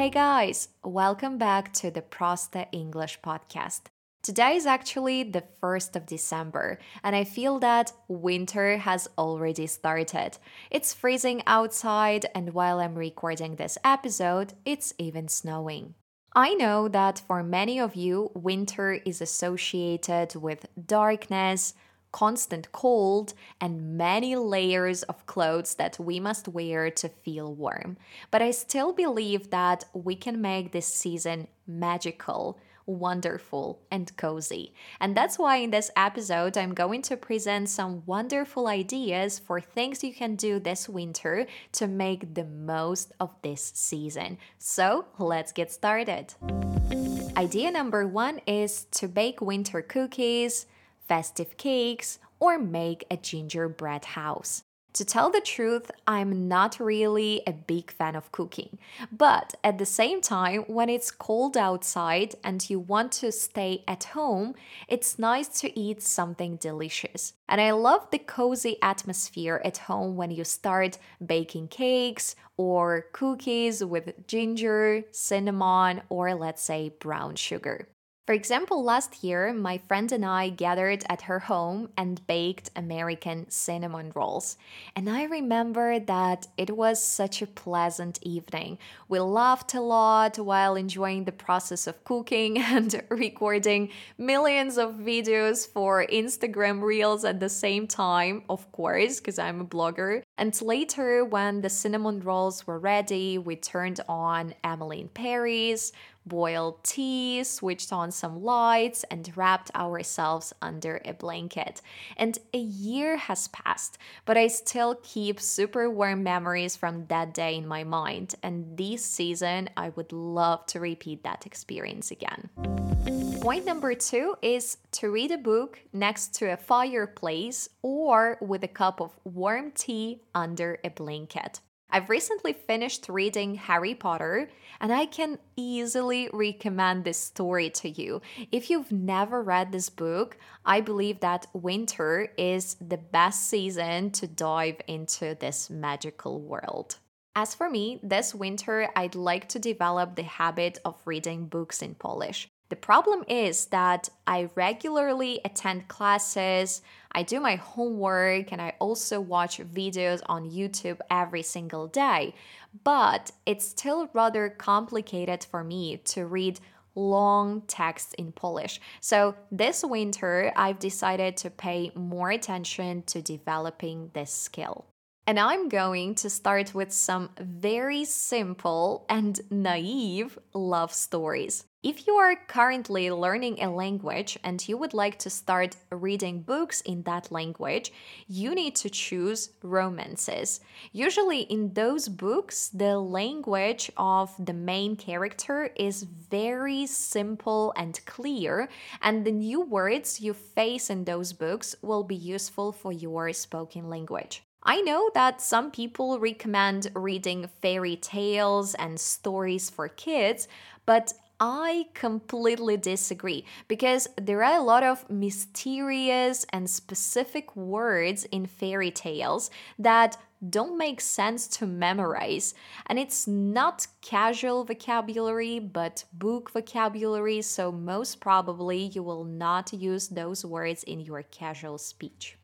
Hey guys, welcome back to the Prosta English podcast. Today is actually the 1st of December, and I feel that winter has already started. It's freezing outside, and while I'm recording this episode, it's even snowing. I know that for many of you, winter is associated with darkness, constant cold, and many layers of clothes that we must wear to feel warm. But I still believe that we can make this season magical wonderful and cozy. And that's why in this episode, I'm going to present some wonderful ideas for things you can do this winter to make the most of this season. So let's get started. Idea number one is to bake winter cookies festive cakes, or make a gingerbread house. To tell the truth, I'm not really a big fan of cooking. But at the same time, when it's cold outside and you want to stay at home, it's nice to eat something delicious. And I love the cozy atmosphere at home when you start baking cakes or cookies with ginger, cinnamon, or let's say brown sugar. For example, last year, my friend and I gathered at her home and baked American cinnamon rolls. And I remember that it was such a pleasant evening. We laughed a lot while enjoying the process of cooking and recording millions of videos for Instagram Reels at the same time, of course, because I'm a blogger. And later, when the cinnamon rolls were ready, we turned on Emily in Paris boiled tea, switched on some lights, and wrapped ourselves under a blanket. And a year has passed, but I still keep super warm memories from that day in my mind. And this season, I would love to repeat that experience again. Point number two is to read a book next to a fireplace or with a cup of warm tea under a blanket. I've recently finished reading Harry Potter, and I can easily recommend this story to you. If you've never read this book, I believe that winter is the best season to dive into this magical world. As for me, this winter I'd like to develop the habit of reading books in Polish. The problem is that I regularly attend classes, I do my homework, and I also watch videos on YouTube every single day. But it's still rather complicated for me to read long texts in Polish. So this winter, I've decided to pay more attention to developing this skill. And I'm going to start with some very simple and naive love stories. If you are currently learning a language and you would like to start reading books in that language, you need to choose romances. Usually, in those books, the language of the main character is very simple and clear, and the new words you face in those books will be useful for your spoken language. I know that some people recommend reading fairy tales and stories for kids, but I completely disagree because there are a lot of mysterious and specific words in fairy tales that don't make sense to memorize. And it's not casual vocabulary, but book vocabulary, so most probably you will not use those words in your casual speech.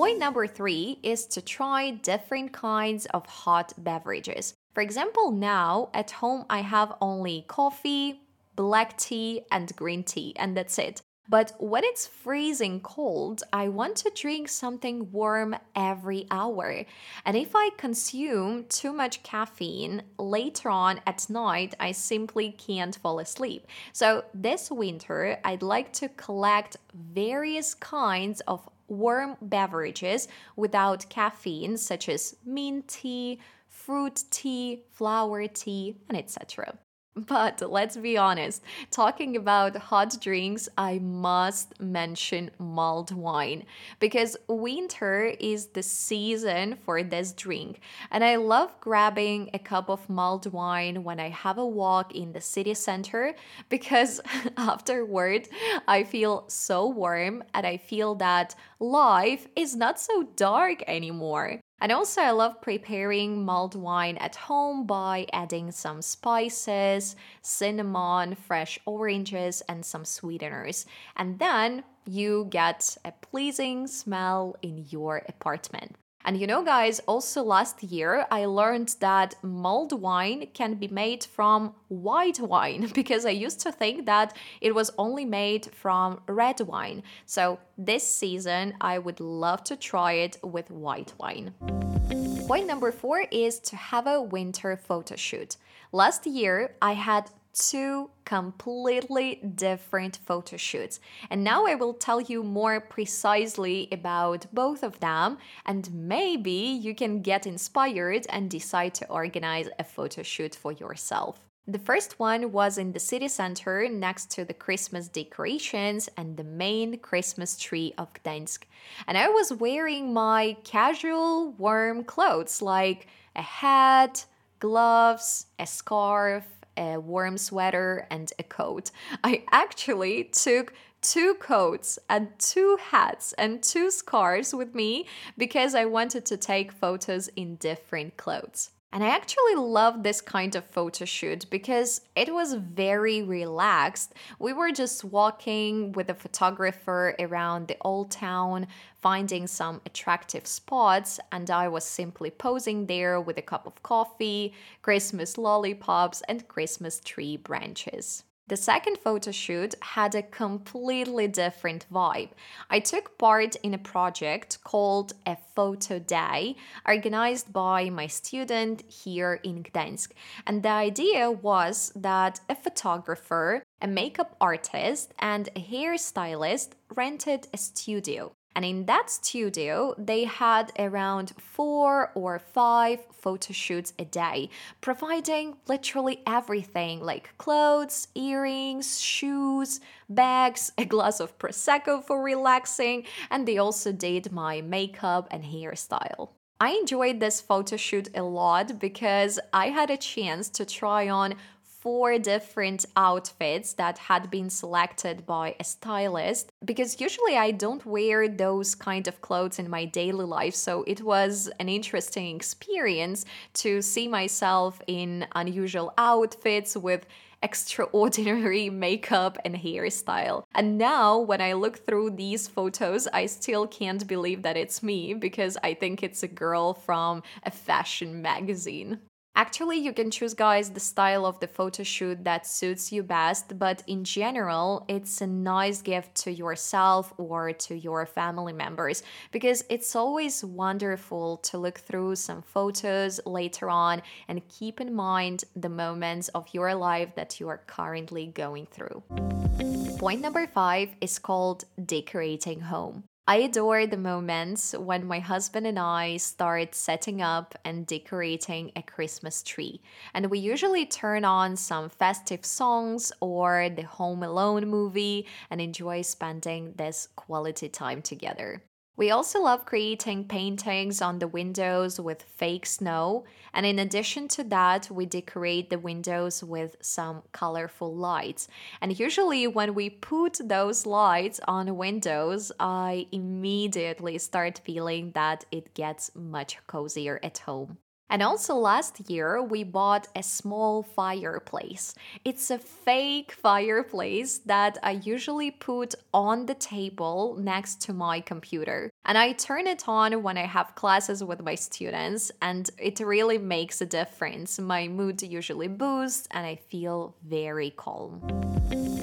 Point number three is to try different kinds of hot beverages. For example, now at home I have only coffee, black tea, and green tea, and that's it. But when it's freezing cold, I want to drink something warm every hour. And if I consume too much caffeine later on at night, I simply can't fall asleep. So this winter, I'd like to collect various kinds of warm beverages without caffeine, such as mint tea, fruit tea, flower tea, and etc. But let's be honest, talking about hot drinks, I must mention mulled wine because winter is the season for this drink. And I love grabbing a cup of mulled wine when I have a walk in the city center because afterward I feel so warm and I feel that life is not so dark anymore. And also, I love preparing mulled wine at home by adding some spices, cinnamon, fresh oranges, and some sweeteners. And then you get a pleasing smell in your apartment. And you know, guys, also last year I learned that mulled wine can be made from white wine because I used to think that it was only made from red wine. So this season I would love to try it with white wine. Point number four is to have a winter photo shoot. Last year I had two completely different photo shoots. And now I will tell you more precisely about both of them, and maybe you can get inspired and decide to organize a photo shoot for yourself. The first one was in the city center next to the Christmas decorations and the main Christmas tree of Gdańsk. And I was wearing my casual, warm clothes like a hat, gloves, a scarf, a warm sweater, and a coat. I actually took two coats and two hats and two scarves with me because I wanted to take photos in different clothes. And I actually love this kind of photo shoot because it was very relaxed. We were just walking with a photographer around the old town, finding some attractive spots, and I was simply posing there with a cup of coffee, Christmas lollipops, and Christmas tree branches. The second photo shoot had a completely different vibe. I took part in a project called a photo day organized by my student here in Gdańsk. And the idea was that a photographer, a makeup artist, and a hairstylist rented a studio. And in that studio, they had around four or five photo shoots a day, providing literally everything like clothes, earrings, shoes, bags, a glass of Prosecco for relaxing, and they also did my makeup and hairstyle. I enjoyed this photo shoot a lot because I had a chance to try on four different outfits that had been selected by a stylist because usually I don't wear those kind of clothes in my daily life. So it was an interesting experience to see myself in unusual outfits with extraordinary makeup and hairstyle. And now, when I look through these photos, I still can't believe that it's me because I think it's a girl from a fashion magazine. Actually, you can choose, guys, the style of the photo shoot that suits you best, but in general, it's a nice gift to yourself or to your family members because it's always wonderful to look through some photos later on and keep in mind the moments of your life that you are currently going through. Point number five is called decorating home. I adore the moments when my husband and I start setting up and decorating a Christmas tree. And we usually turn on some festive songs or the Home Alone movie and enjoy spending this quality time together. We also love creating paintings on the windows with fake snow, and in addition to that, we decorate the windows with some colorful lights. And usually, when we put those lights on windows, I immediately start feeling that it gets much cozier at home. And also last year, we bought a small fireplace. It's a fake fireplace that I usually put on the table next to my computer. And I turn it on when I have classes with my students, and it really makes a difference. My mood usually boosts, and I feel very calm.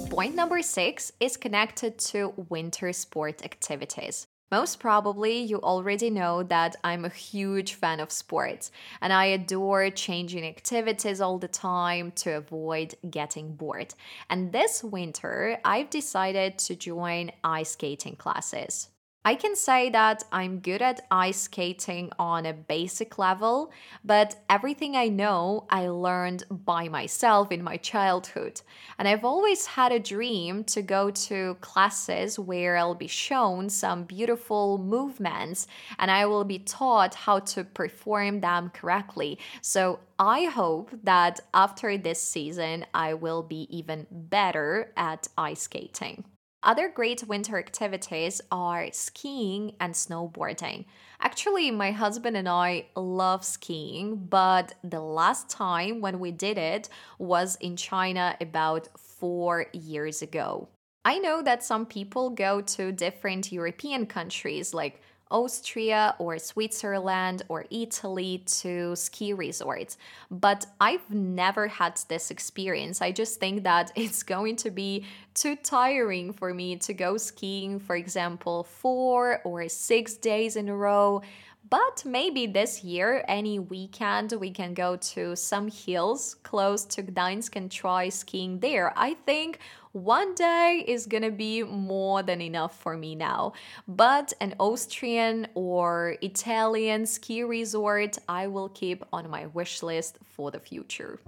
Point number six is connected to winter sport activities. Most probably, you already know that I'm a huge fan of sports and I adore changing activities all the time to avoid getting bored. And this winter, I've decided to join ice skating classes. I can say that I'm good at ice skating on a basic level, but everything I know I learned by myself in my childhood. And I've always had a dream to go to classes where I'll be shown some beautiful movements and I will be taught how to perform them correctly. So I hope that after this season, I will be even better at ice skating. Other great winter activities are skiing and snowboarding. Actually, my husband and I love skiing, but the last time when we did it was in China about four years ago. I know that some people go to different European countries like Austria or Switzerland or Italy to ski resorts. But I've never had this experience. I just think that it's going to be too tiring for me to go skiing, for example, four or six days in a row. But maybe this year, any weekend, we can go to some hills close to Gdańsk and try skiing there. I think one day is gonna be more than enough for me now. But an Austrian or Italian ski resort, I will keep on my wish list for the future.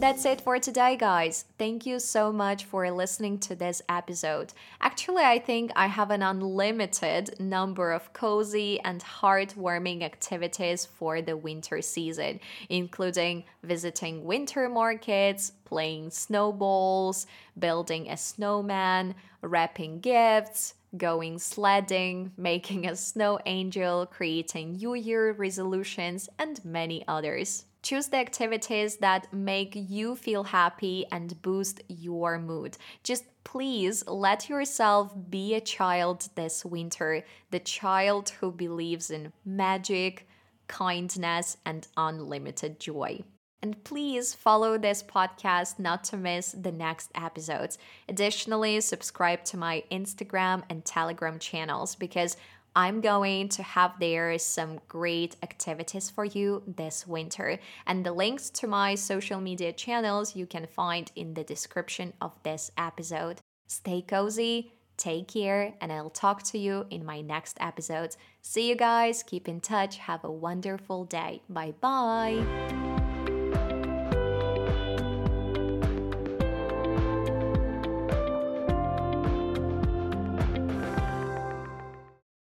That's it for today, guys. Thank you so much for listening to this episode. Actually, I think I have an unlimited number of cozy and heartwarming activities for the winter season, including visiting winter markets, playing snowballs, building a snowman, wrapping gifts, going sledding, making a snow angel, creating New Year resolutions, and many others. Choose the activities that make you feel happy and boost your mood. Just please let yourself be a child this winter, the child who believes in magic, kindness, and unlimited joy. And please follow this podcast not to miss the next episodes. Additionally, subscribe to my Instagram and Telegram channels because I'm going to have there some great activities for you this winter. And the links to my social media channels you can find in the description of this episode. Stay cozy, take care, and I'll talk to you in my next episodes. See you guys, keep in touch, have a wonderful day. Bye bye.